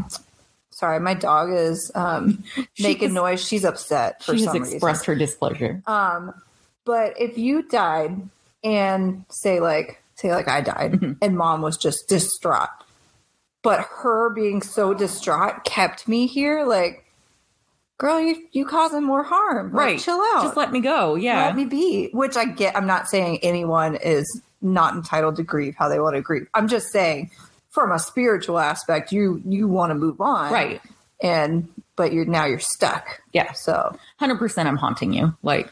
sorry, my dog is um, making has- noise. She's upset for she has expressed her displeasure. Um, but if you died and say like, say like I died, Mm-hmm. and mom was just distraught, but her being so distraught kept me here, like. Girl, you you causing more harm. Like, right. chill out. Just let me go. Yeah. let me be. Which I get. I'm not saying anyone is not entitled to grieve how they want to grieve. I'm just saying, from a spiritual aspect, you you want to move on, right. And but you're now you're stuck. Yeah. So 100% I'm haunting you. Like,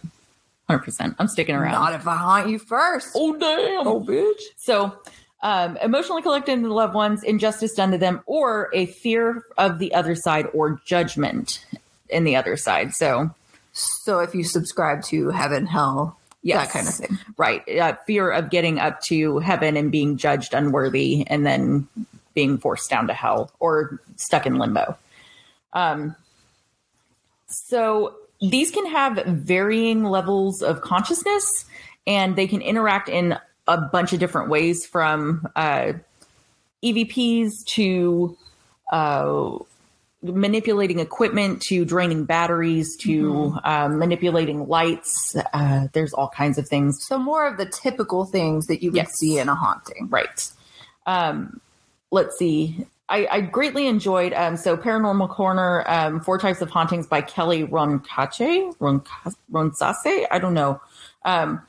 100%. I'm sticking around. not if I haunt you first. oh, damn. Oh, bitch. So, um, emotionally connected loved ones, injustice done to them, or a fear of the other side or judgment in the other side. So, So if you subscribe to heaven, hell, yes, that kind of thing. Right. Uh, fear of getting up to heaven and being judged unworthy and then being forced down to hell or stuck in limbo. Um, so these can have varying levels of consciousness and they can interact in a bunch of different ways from uh, EVPs to uh, manipulating equipment to draining batteries to um, manipulating lights. Uh, there's all kinds of things. So more of the typical things that you would Yes. see in a haunting. Right. Um, let's see. I, I greatly enjoyed um, so Paranormal Corner, um, Four Types of Hauntings by Kelly Roncache, Ronca- Ronsase. I don't know. Um,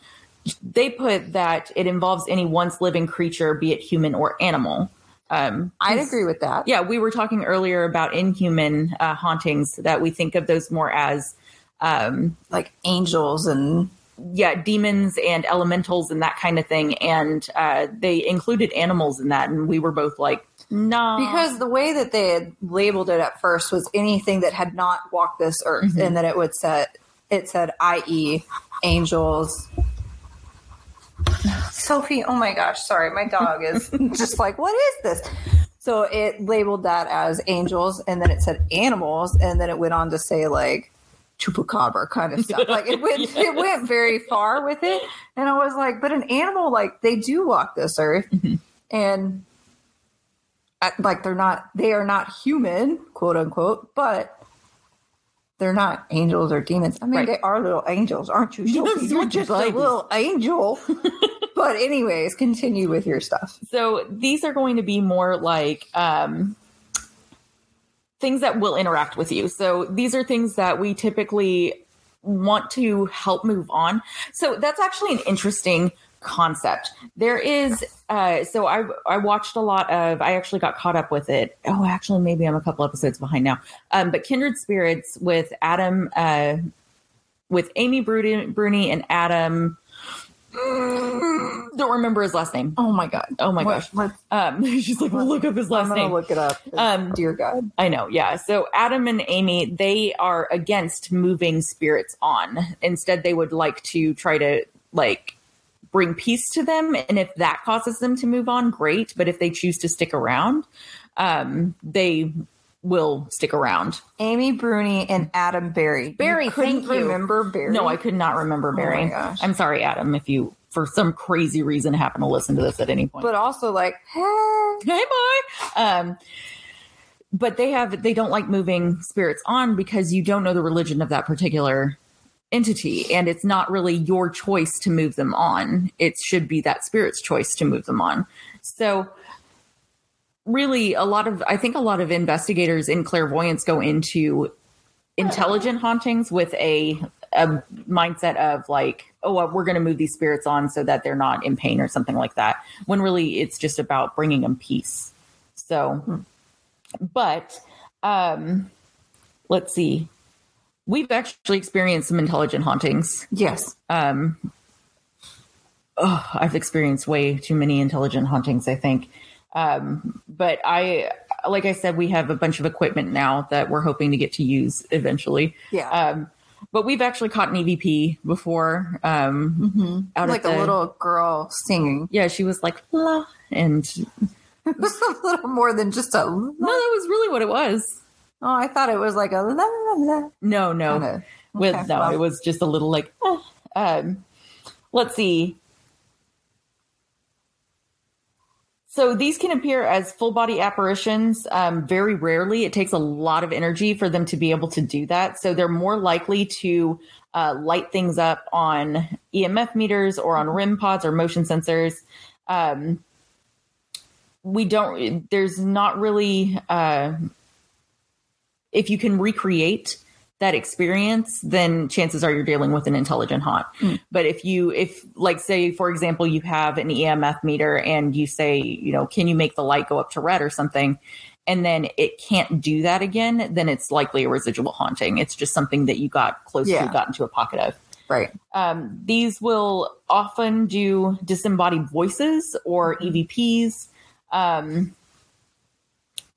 they put that it involves any once living creature, be it human or animal. Um, I'd agree with that. yeah, we were talking earlier about inhuman uh, hauntings that we think of those more as um, Like angels and yeah, demons and elementals and that kind of thing. And uh, they included animals in that, and we were both like, no, Because the way that they had labeled it at first was anything that had not walked this earth, Mm-hmm. and then it would set it said, i.e., angels. Sophie, oh my gosh, sorry, my dog is just like, what is this? So it labeled that as angels, and then it said animals, and then it went on to say like chupacabra kind of stuff. Like it went, it went very far with it, and I was like, but an animal, like they do walk this earth, and uh, like they're not they are not human quote unquote but they're not angels or demons i mean Right. they are little angels aren't you Sophie? you're just a little angel but anyways continue with your stuff so these are going to be more like um, things that will interact with you. So these are things that we typically want to help move on. So that's actually an interesting concept. There is uh so I I watched a lot of I actually got caught up with it. Oh, actually maybe I'm a couple episodes behind now. Um but Kindred Spirits with Adam uh with Amy Bruni, Bruni and Adam don't remember his last name. oh my god Oh my What- gosh. Um she's like, well, look up his i'm last gonna name. look it up Um, dear god I know, yeah. So Adam and Amy, they are against moving spirits on. Instead, they would like to try to like bring peace to them, and if that causes them to move on, great. But if they choose to stick around, um, they will stick around. Amy Bruni and Adam Berry. Berry, you couldn't thank you. remember Berry? No, I could not remember Berry. gosh. I'm sorry, Adam, if you for some crazy reason happen to listen to this at any point. But also, like, hey, hey boy. Um but they have they don't like moving spirits on because you don't know the religion of that particular entity and it's not really your choice to move them on. It should be that spirit's choice to move them on. So really a lot of I think a lot of investigators in clairvoyance go into intelligent hauntings with a a mindset of like, oh, well, we're going to move these spirits on so that they're not in pain or something like that. When really it's just about bringing them peace. So, but um, let's see. We've actually experienced some intelligent hauntings. yes, Um, oh, I've experienced way too many intelligent hauntings, I think. Um, but I, like I said, we have a bunch of equipment now that we're hoping to get to use eventually. yeah, Um, but we've actually caught an EVP before. Um, out like at a little girl singing. yeah, she was like, la, and It was a little more than just a. no, that was really what it was. Oh, I thought it was like a la la la. No, no, Kinda. with Okay, no, well. it was just a little like, eh. um, let's see. So these can appear as full body apparitions. Um, very rarely, it takes a lot of energy for them to be able to do that. So they're more likely to uh, light things up on EMF meters or on REM pods or motion sensors. Um, we don't. There's not really. Uh, if you can recreate that experience, then chances are you're dealing with an intelligent haunt. But if you, if like say, for example, you have an EMF meter and you say, you know, can you make the light go up to red or something? And then it can't do that again, then it's likely a residual haunting. It's just something that you got close Yeah. to, got into a pocket of. Right. Um, these will often do disembodied voices or EVPs. Um,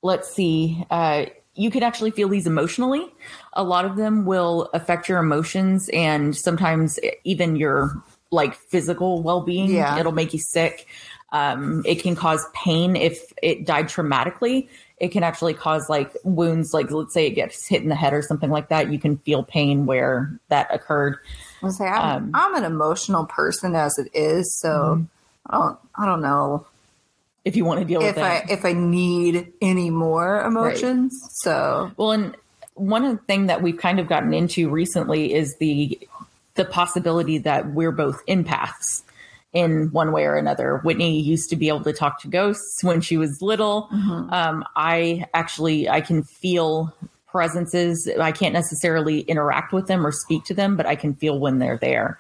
let's see. Uh, you can actually feel these emotionally. A lot of them will affect your emotions and sometimes even your like physical well being. Yeah. It'll make you sick. Um, it can cause pain if it died traumatically. It can actually cause like wounds, like let's say it gets hit in the head or something like that. You can feel pain where that occurred. I say I'm, Um, I'm an emotional person as it is, so I don't I don't know If you want to deal if with I it. if I need any more emotions. So Well, and one thing that we've kind of gotten into recently is the the possibility that we're both empaths in one way or another. Whitney used to be able to talk to ghosts when she was little. Um, I actually I can feel presences. I can't necessarily interact with them or speak to them, but I can feel when they're there.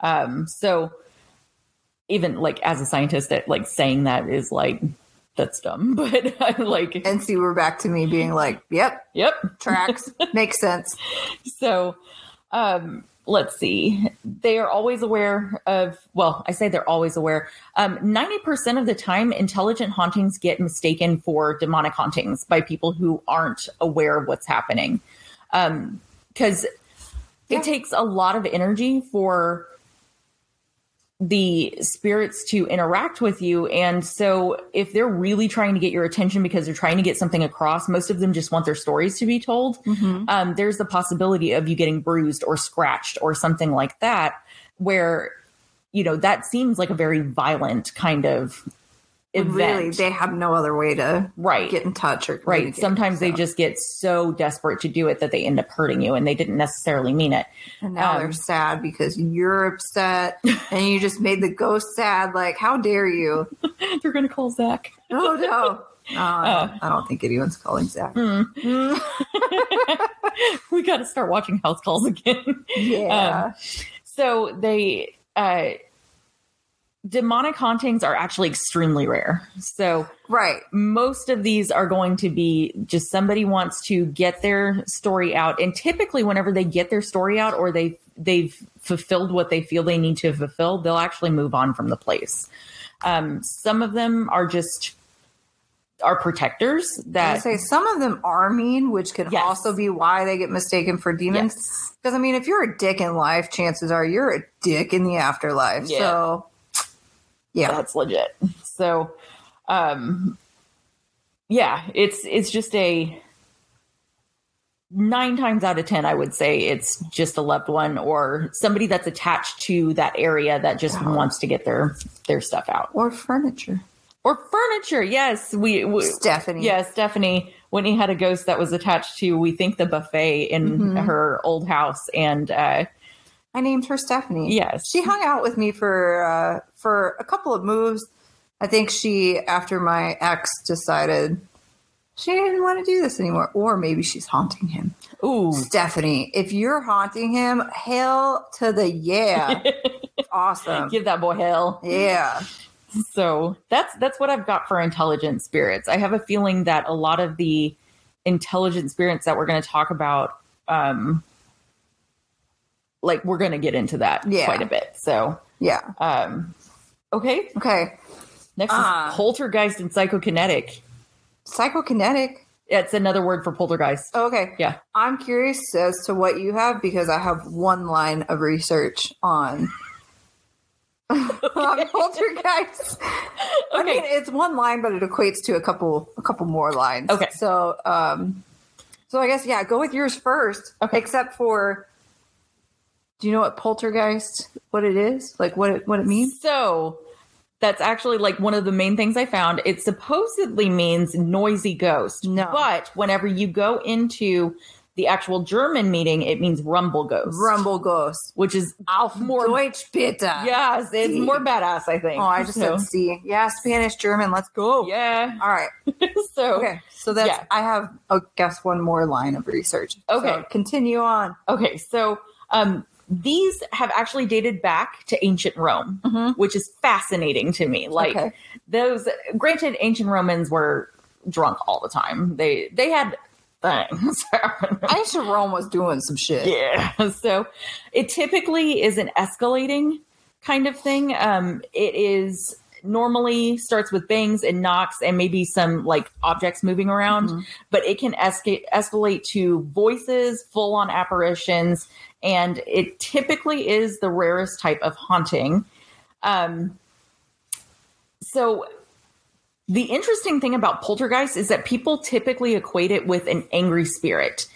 Um, so even like as a scientist, that like saying that is like that's dumb, but like and see we're back to me being like, yep, yep. tracks makes sense. So, um, let's see. They are always aware of, well, I say they're always aware. Um, 90% of the time, intelligent hauntings get mistaken for demonic hauntings by people who aren't aware of what's happening. Because Yeah. it takes a lot of energy for the spirits to interact with you. And so if they're really trying to get your attention because they're trying to get something across, most of them just want their stories to be told. Um, there's the possibility of you getting bruised or scratched or something like that, where, you know, that seems like a very violent kind of event. Really, they have no other way to right. get in touch or Right. Sometimes they just get so desperate to do it that they end up hurting you and they didn't necessarily mean it. And now Um, they're sad because you're upset and you just made the ghost sad. Like, how dare you? They're going to call Zak. Oh, no. I, Oh. don't, I don't think anyone's calling Zak. Hmm. we got to start watching house calls again. Yeah. Um, so they, uh, demonic hauntings are actually extremely rare. So right. most of these are going to be just somebody wants to get their story out. And typically whenever they get their story out or they, they've fulfilled what they feel they need to fulfill, they'll actually move on from the place. Um, some of them are just, are protectors I that say some of them are mean, which could Yes. also be why they get mistaken for demons. Yes. Because I mean, if you're a dick in life, chances are you're a dick in the afterlife. Yeah. So, yeah, that's legit. So, um, yeah, it's it's just a nine times out of 10, I would say it's just a loved one or somebody that's attached to that area that just Oh. wants to get their, their stuff out. Or furniture. Or furniture. Yes. We, we Stephanie. yeah, Stephanie, Whitney had a ghost that was attached to, we think, the buffet in Mhm. her old house. And uh, I named her Stephanie. yes, She hung out with me for uh, for a couple of moves. I think she, after my ex decided she didn't want to do this anymore, or maybe she's haunting him. Ooh. Stephanie, if you're haunting him, hail to the yeah, awesome, Give that boy hell. yeah. So that's that's what I've got for intelligent spirits. I have a feeling that a lot of the intelligent spirits that we're going to talk about, um, like we're going to get into that Yeah. quite a bit. So, Yeah. um, okay. Okay. Next Ah. is poltergeist and psychokinetic. Psychokinetic. Yeah, It's another word for poltergeist. Okay. Yeah. I'm curious as to what you have because I have one line of research on on poltergeist. I mean, it's one line, but it equates to a couple a couple more lines. Okay. So, um, so I guess yeah, go with yours first. Okay. Except for, do you know what poltergeist? What it is? Like what it what it means? So that's actually like one of the main things I found. It supposedly means noisy ghost. No. But whenever you go into the actual German meaning, it means rumble ghost. Rumble ghost. Which is Auf more- Deutsch bitte. yes, it's See. more badass, I think. Oh, I just so, said see. Yeah, Spanish, German. Let's go. Yeah. All right. so Okay. So that's Yeah. I have I guess one more line of research. Okay. So continue on. okay, so um these have actually dated back to ancient Rome, Mhm. which is fascinating to me. Like Okay. those granted ancient Romans were drunk all the time. They they had things. Ancient Rome was doing some shit. Yeah. So it typically is an escalating kind of thing. Um, it is normally starts with bangs and knocks and maybe some like objects moving around, Mhm. but it can esca- escalate to voices, full on apparitions, and it typically is the rarest type of haunting. Um, so the interesting thing about poltergeist is that people typically equate it with an angry spirit.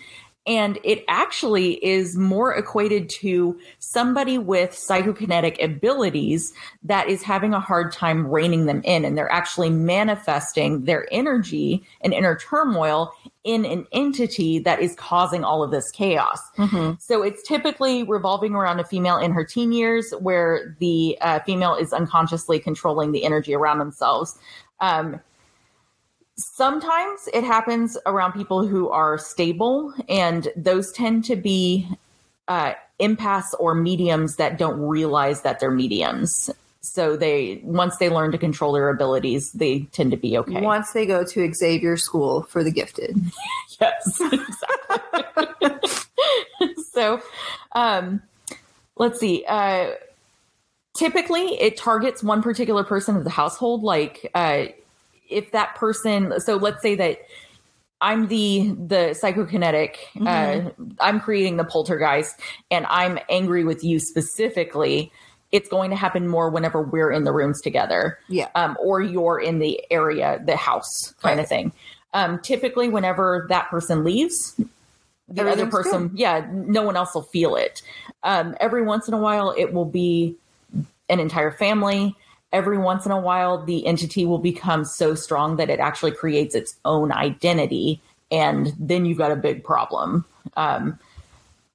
And it actually is more equated to somebody with psychokinetic abilities that is having a hard time reining them in. And they're actually manifesting their energy and inner turmoil in an entity that is causing all of this chaos. Mhm. So it's typically revolving around a female in her teen years where the uh, female is unconsciously controlling the energy around themselves. Um, sometimes it happens around people who are stable, and those tend to be uh, empaths or mediums that don't realize that they're mediums. So they once they learn to control their abilities, they tend to be okay. Once they go to Xavier School for the Gifted. Yes, exactly. so, um, let's see. Uh, typically, it targets one particular person of the household. Like, uh, if that person, so let's say that I'm the the psychokinetic. Uh, I'm creating the poltergeist, and I'm angry with you specifically. It's going to happen more whenever we're in the rooms together Yeah. um, or you're in the area, the house kind of thing. Um, typically, whenever that person leaves, the other person, yeah, no one else will feel it. Um, every once in a while, it will be an entire family. Every once in a while, the entity will become so strong that it actually creates its own identity, and then you've got a big problem. Um,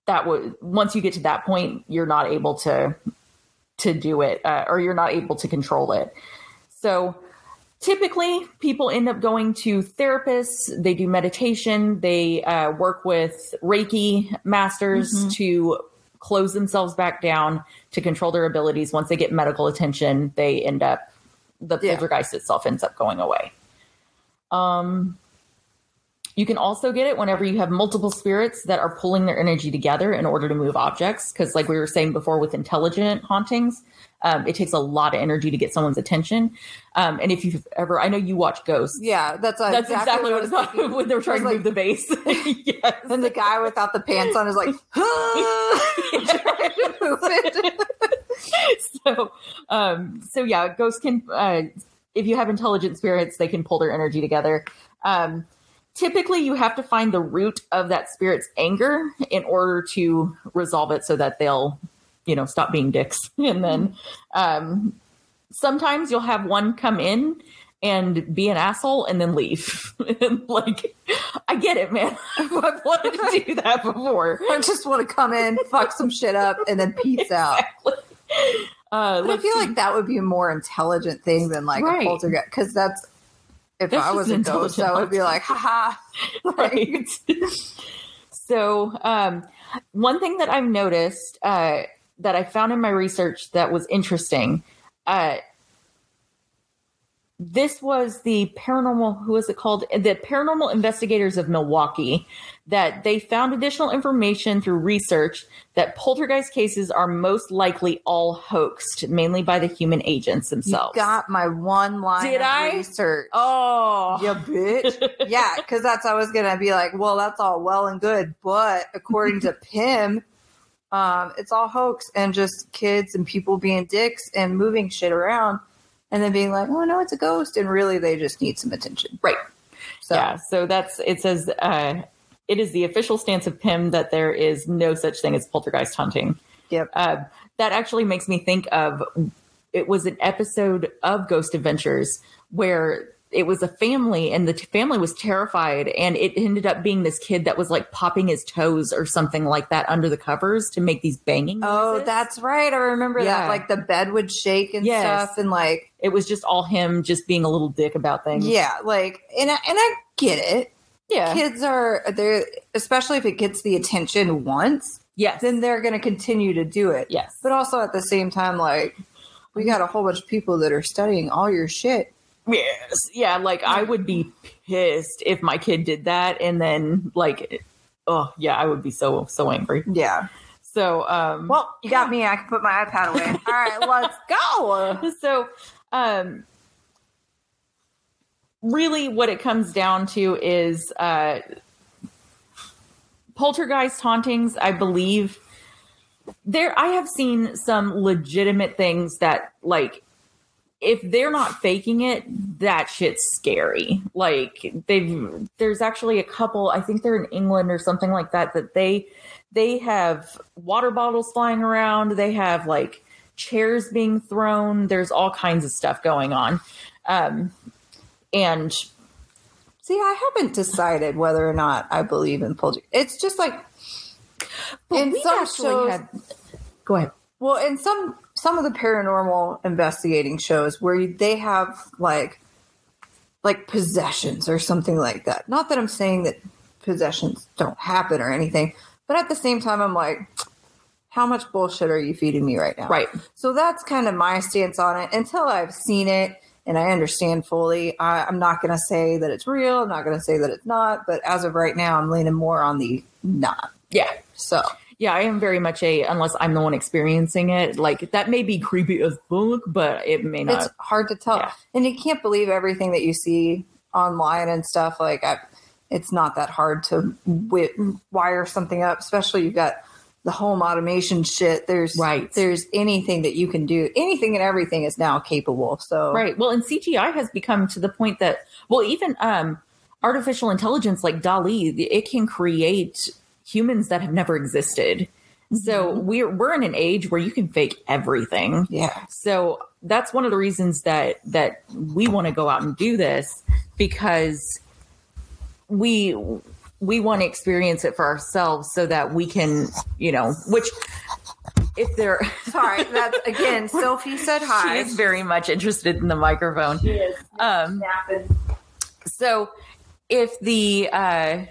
that would once you get to that point, you're not able to to do it, uh, or you're not able to control it. So typically people end up going to therapists they do meditation they uh, work with reiki masters Mhm. to close themselves back down to control their abilities once they get medical attention they end up the Yeah. poltergeist itself ends up going away um you can also get it whenever you have multiple spirits that are pulling their energy together in order to move objects. Because, like we were saying before, with intelligent hauntings, um, it takes a lot of energy to get someone's attention. Um, and if you've ever, I know you watch Ghosts. Yeah, that's, That's exactly, what I it's thinking. when they're trying to was move the base. yes. And the guy without the pants on is like, trying to move it. so um so yeah ghosts can uh if you have intelligent spirits they can pull their energy together um typically you have to find the root of that spirit's anger in order to resolve it so that they'll you know stop being dicks and then um sometimes you'll have one come in and be an asshole and then leave and like i get it man i've wanted to do that before I just want to come in, fuck some shit up, and then peace out. uh I feel see. like that would be a more intelligent thing than like Right. a poltergeist, because that's if That's I was a ghost, I would be like, haha. right. so, um, one thing that I've noticed uh, that I found in my research that was interesting. Uh, this was the paranormal. Who is it called? The Paranormal Investigators of Milwaukee. That they found additional information through research that poltergeist cases are most likely all hoaxed, mainly by the human agents You themselves. got my one line Did I? research. oh, You bitch. yeah, because that's I was gonna be like, well, that's all well and good, but according to Pim, um, it's all hoax and just kids and people being dicks and moving shit around, and then being like, oh no, it's a ghost, and really they just need some attention. right. So yeah so that's it says uh it is the official stance of pim that there is no such thing as poltergeist hunting yep. uh, that actually makes me think of it was an episode of ghost adventures where it was a family and the t- family was terrified and it ended up being this kid that was like popping his toes or something like that under the covers to make these banging Oh, that's right. I remember Yeah. that. Like the bed would shake and Yes. stuff, and like it was just all him just being a little dick about things yeah, like and I, and I get it. yeah Kids are they're especially if it gets the attention once, yes then they're going to continue to do it. yes But also at the same time, like we mm-hmm. got a whole bunch of people that are studying all your shit. Yes. Yeah, like I would be pissed if my kid did that and then like oh yeah, I would be so so angry. Yeah. So um Well, you got me. I can put my iPad away. all right, let's go. so um really what it comes down to is uh poltergeist hauntings, I believe there I have seen some legitimate things that like if they're not faking it, that shit's scary. Like they've there's actually a couple, I think they're in England or something like that, that they they have water bottles flying around, they have like chairs being thrown, there's all kinds of stuff going on. Um and See, I haven't decided whether or not I believe in poltergeist. It's just like but In some actually shows- had- go ahead. Well, in some some of the paranormal investigating shows where they have like like possessions or something like that. Not that I'm saying that possessions don't happen or anything, but at the same time, I'm like, how much bullshit are you feeding me right now? Right. So that's kind of my stance on it. Until I've seen it and I understand fully, I, I'm not going to say that it's real. I'm not going to say that it's not. But as of right now, I'm leaning more on the not. Yeah. So Yeah, I am very much a unless I'm the one experiencing it. Like that may be creepy as fuck, but it may not. it's hard to tell yeah. and you can't believe everything that you see online and stuff like I, it's not that hard to wi- wire something up especially you've got the home automation shit there's Right. there's anything that you can do anything and everything is now capable so Right. Well, and CGI has become to the point that, well, even um, artificial intelligence like DALL-E, it can create humans that have never existed. So we're we're in an age where you can fake everything. yeah So that's one of the reasons that that we want to go out and do this because we we want to experience it for ourselves so that we can, you know, which if they're sorry that's again sophie said she hi is very much interested in the microphone. Um, so if the uh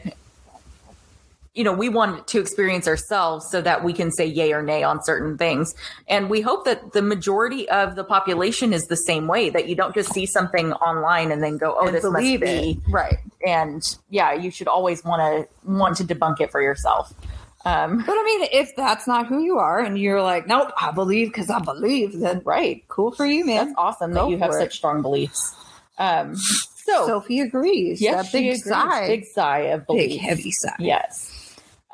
you know we want to experience ourselves so that we can say yay or nay on certain things. And we hope that the majority of the population is the same way that you don't just see something online and then go oh and this must believe be. it. Right. And yeah you should always want to want to debunk it for yourself. Um but i mean if that's not who you are and you're like nope i believe because i believe then right. cool for you man. That's awesome Go that you have it. such strong beliefs. Um so sophie agrees. Yes that big agrees. sigh. Big sigh of belief. big heavy sigh. Yes.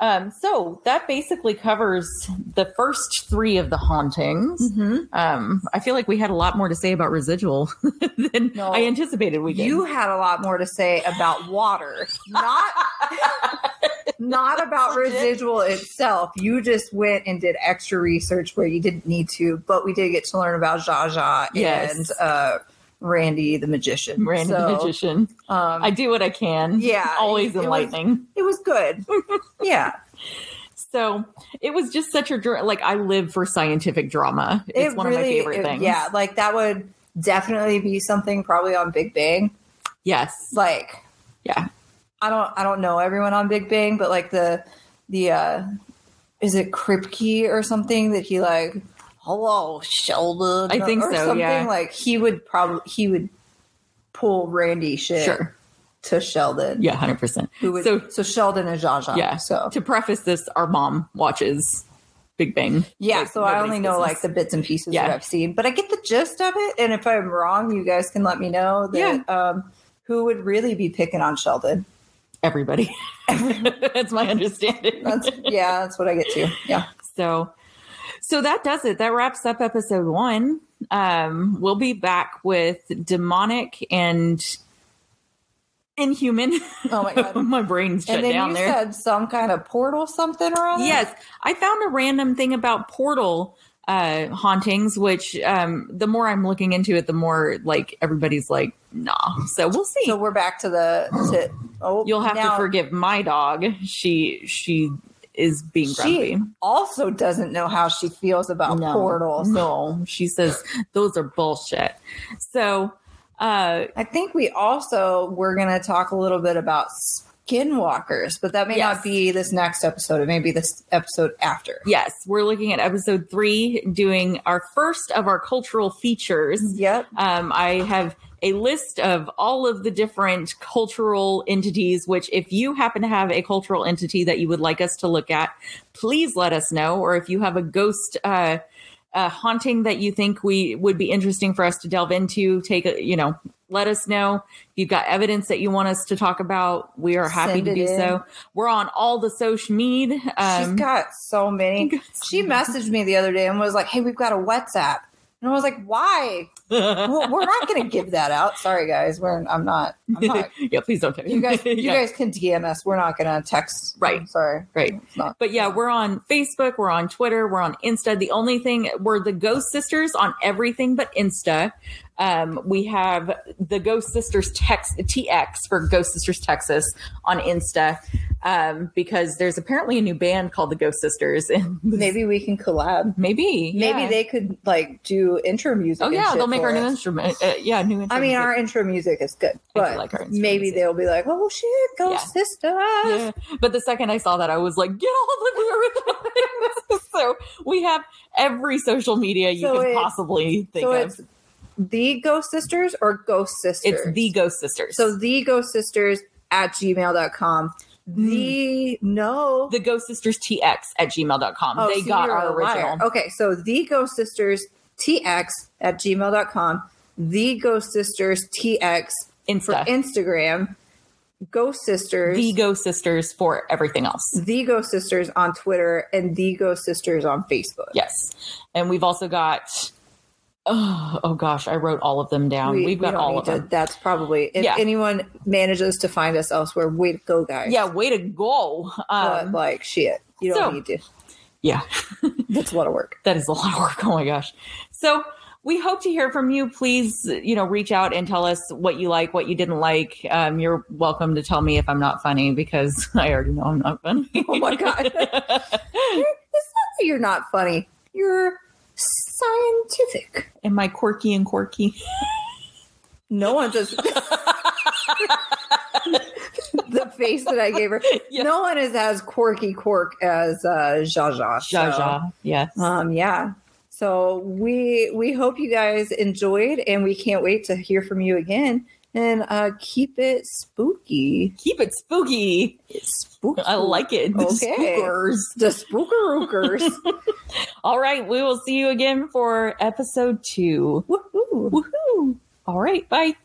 Um, so that basically covers the first three of the hauntings. Um, I feel like we had a lot more to say about residual than No. I anticipated we did. You had a lot more to say about water, not not about residual itself. You just went and did extra research where you didn't need to, but we did get to learn about Jaja Yes. and uh, Randi the magician. Randi the magician. Um, I do what I can. Yeah, always it was- enlightening. it was good. yeah, So it was just such a like I live for scientific drama. It's it one of my favorite it- things. Yeah, like that would definitely be something probably on Big Bang. Yes. Like Yeah. I don't I don't know everyone on Big Bang, but like the the uh is it Kripke or something that he like hello Sheldon I think or so, something yeah. like he would probably he would pull Randi shit Sure. to Sheldon. Yeah. Hundred percent. Who would, So so Sheldon and Jaja. yeah. So to preface this, our mom watches Big Bang. yeah, Like, so I only know business. like the bits and pieces Yeah. that I've seen, but I get the gist of it. And if I'm wrong, you guys can let me know that um, who would really be picking on Sheldon. everybody. That's my understanding. That's yeah, that's what I get to. Yeah. So, so that does it. That wraps up episode one. Um, we'll be back with demonic and inhuman. Oh my god. my brain's shut and then down you there. said some kind of portal something or other. Yes, I found a random thing about portal uh hauntings which um the more i'm looking into it the more like everybody's like nah so we'll see So we're back to the to oh you'll have now to forgive my dog she she is being She grumpy also doesn't know how she feels about portals. no she says those are bullshit so uh I think we also we're gonna talk a little bit about skinwalkers, but that may Yes. not be this next episode. It may be this episode after. yes we're looking at episode three doing our first of our cultural features Yep. Um, I have a list of all of the different cultural entities, which, if you happen to have a cultural entity that you would like us to look at, please let us know. Or if you have a ghost uh, uh, haunting that you think we would be interesting for us to delve into, take a, you know, let us know. If you've got evidence that you want us to talk about, we are happy Send to do in. so. We're on all the social media. She's Um, got so many. She messaged me the other day and was like, "Hey, we've got a WhatsApp," and I was like, "Why? Well, we're not going to give that out. Sorry, guys. We're I'm not. I'm not yeah, please don't text You guys, you Yeah. guys can DM us. We're not going to text. Right. I'm sorry. Right. Not. But yeah, we're on Facebook, we're on Twitter, we're on Insta. The only thing we're the Ghost Sisters on everything but Insta. Um, we have the Ghost Sisters text TX for Ghost Sisters Texas on Insta um, because there's apparently a new band called the Ghost Sisters, and Maybe we can collab. maybe Maybe yeah. they could like do intro music. Oh yeah, they'll make our new instrument. Uh, yeah, new. Intro I mean, music. our intro music is good, I but like maybe music. they'll be like, "Oh shit, Ghost Yeah. Sisters!" Yeah. But the second I saw that, I was like, get all the lyrical so we have every social media you So it's- possibly think So of. it's the Ghost Sisters or Ghost Sisters. It's the Ghost Sisters. so the Ghost Sisters at gmail.com. The no. the Ghost Sisters TX at gmail.com. Oh, they see, got our a liar. original. Okay, so the Ghost Sisters TX at gmail.com. The Ghost Sisters TX for Insta. Instagram. Ghost Sisters. the Ghost Sisters for everything else. the Ghost Sisters on Twitter and the Ghost Sisters on Facebook. Yes. And we've also got, oh, oh gosh, I wrote all of them down. We, have got don't all of to- them. That's probably if Yeah. anyone manages to find us elsewhere, way to go, guys. Yeah, way to go. but Um, like shit, you don't so- need to. yeah, That's a lot of work. that is a lot of work. Oh my gosh. So we hope to hear from you. Please, you know, reach out and tell us what you like, what you didn't like. Um, you're welcome to tell me if I'm not funny because I already know I'm not funny. Oh my God. It's not that you're not funny. You're scientific. Am I quirky and quirky? No one just the face that I gave her. Yeah. No one is as quirky quirk as uh, Jaja. so, Jaja. Yes. Um, yeah. So we we hope you guys enjoyed, and we can't wait to hear from you again. And uh, keep it spooky. Keep it spooky. Spooky. I like it. The Okay. Spookers. The spookerookers. All right. We will see you again for episode two. Woohoo. Woohoo. All right. Bye.